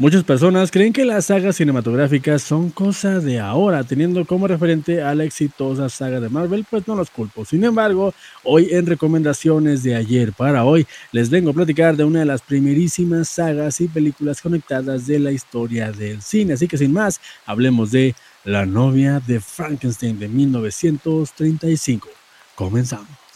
Muchas personas creen que las sagas cinematográficas son cosa de ahora, teniendo como referente a la exitosa saga de Marvel, pues no los culpo. Sin embargo, hoy en recomendaciones de ayer para hoy, les vengo a platicar de una de las primerísimas sagas y películas conectadas de la historia del cine. Así que sin más, hablemos de La novia de Frankenstein de 1935. Comenzamos.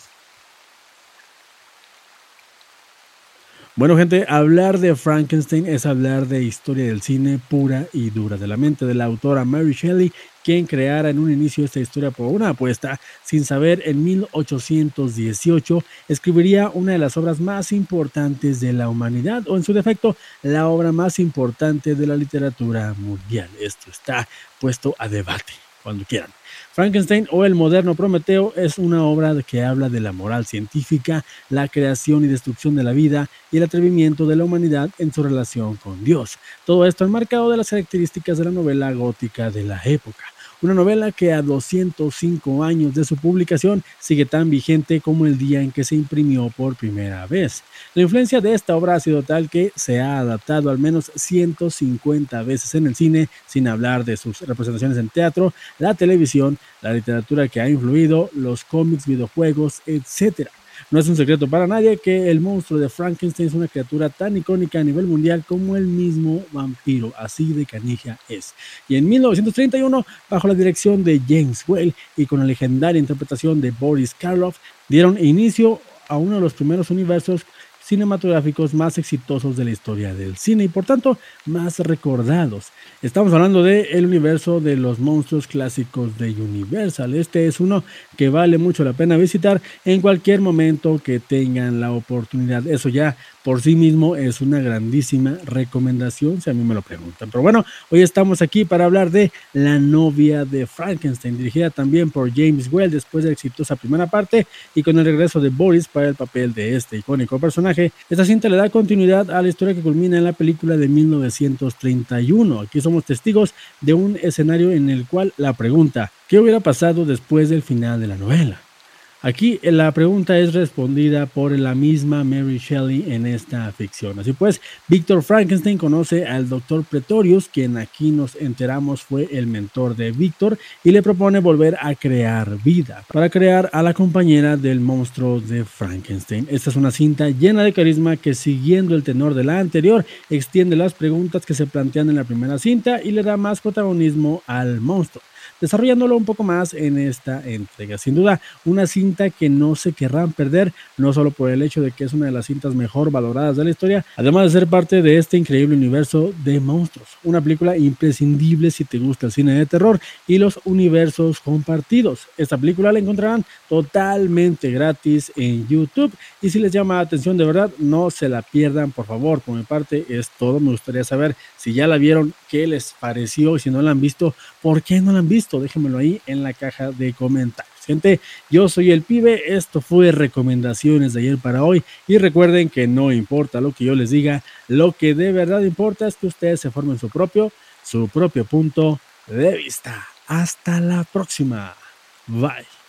Bueno, gente, hablar de Frankenstein es hablar de historia del cine pura y dura, de la mente de la autora Mary Shelley, quien creara en un inicio esta historia por una apuesta, sin saber en 1818 escribiría una de las obras más importantes de la humanidad, o en su defecto, la obra más importante de la literatura mundial. Esto está puesto a debate, cuando quieran. Frankenstein o el moderno Prometeo es una obra que habla de la moral científica, la creación y destrucción de la vida y el atrevimiento de la humanidad en su relación con Dios. Todo esto enmarcado de las características de la novela gótica de la época. Una novela que a 205 años de su publicación sigue tan vigente como el día en que se imprimió por primera vez. La influencia de esta obra ha sido tal que se ha adaptado al menos 150 veces en el cine, sin hablar de sus representaciones en teatro, la televisión, la literatura que ha influido, los cómics, videojuegos, etc. No es un secreto para nadie que el monstruo de Frankenstein es una criatura tan icónica a nivel mundial como el mismo vampiro, así de canija es. Y en 1931, bajo la dirección de James Whale y con la legendaria interpretación de Boris Karloff, dieron inicio a uno de los primeros universos cinematográficos más exitosos de la historia del cine y por tanto más recordados. Estamos hablando de el universo de los monstruos clásicos de Universal. Este es uno que vale mucho la pena visitar en cualquier momento que tengan la oportunidad. Eso ya por sí mismo es una grandísima recomendación, si a mí me lo preguntan. Pero bueno, hoy estamos aquí para hablar de La novia de Frankenstein, dirigida también por James Well después de la exitosa primera parte y con el regreso de Boris para el papel de este icónico personaje. Esta cinta le da continuidad a la historia que culmina en la película de 1931. Aquí somos testigos de un escenario en el cual la pregunta, ¿qué hubiera pasado después del final de la novela? Aquí eh, la pregunta es respondida por la misma Mary Shelley en esta ficción. Así pues, Víctor Frankenstein conoce al doctor Pretorius, quien aquí nos enteramos fue el mentor de Víctor, y le propone volver a crear vida, para crear a la compañera del monstruo de Frankenstein. Esta es una cinta llena de carisma que siguiendo el tenor de la anterior, extiende las preguntas que se plantean en la primera cinta y le da más protagonismo al monstruo desarrollándolo un poco más en esta entrega. Sin duda, una cinta que no se querrán perder, no solo por el hecho de que es una de las cintas mejor valoradas de la historia, además de ser parte de este increíble universo de monstruos. Una película imprescindible si te gusta el cine de terror y los universos compartidos. Esta película la encontrarán totalmente gratis en YouTube y si les llama la atención de verdad, no se la pierdan, por favor. Por mi parte es todo. Me gustaría saber si ya la vieron, qué les pareció, si no la han visto, por qué no la han visto déjenmelo ahí en la caja de comentarios. Gente, yo soy el pibe, esto fue recomendaciones de ayer para hoy y recuerden que no importa lo que yo les diga, lo que de verdad importa es que ustedes se formen su propio, su propio punto de vista. Hasta la próxima. Bye.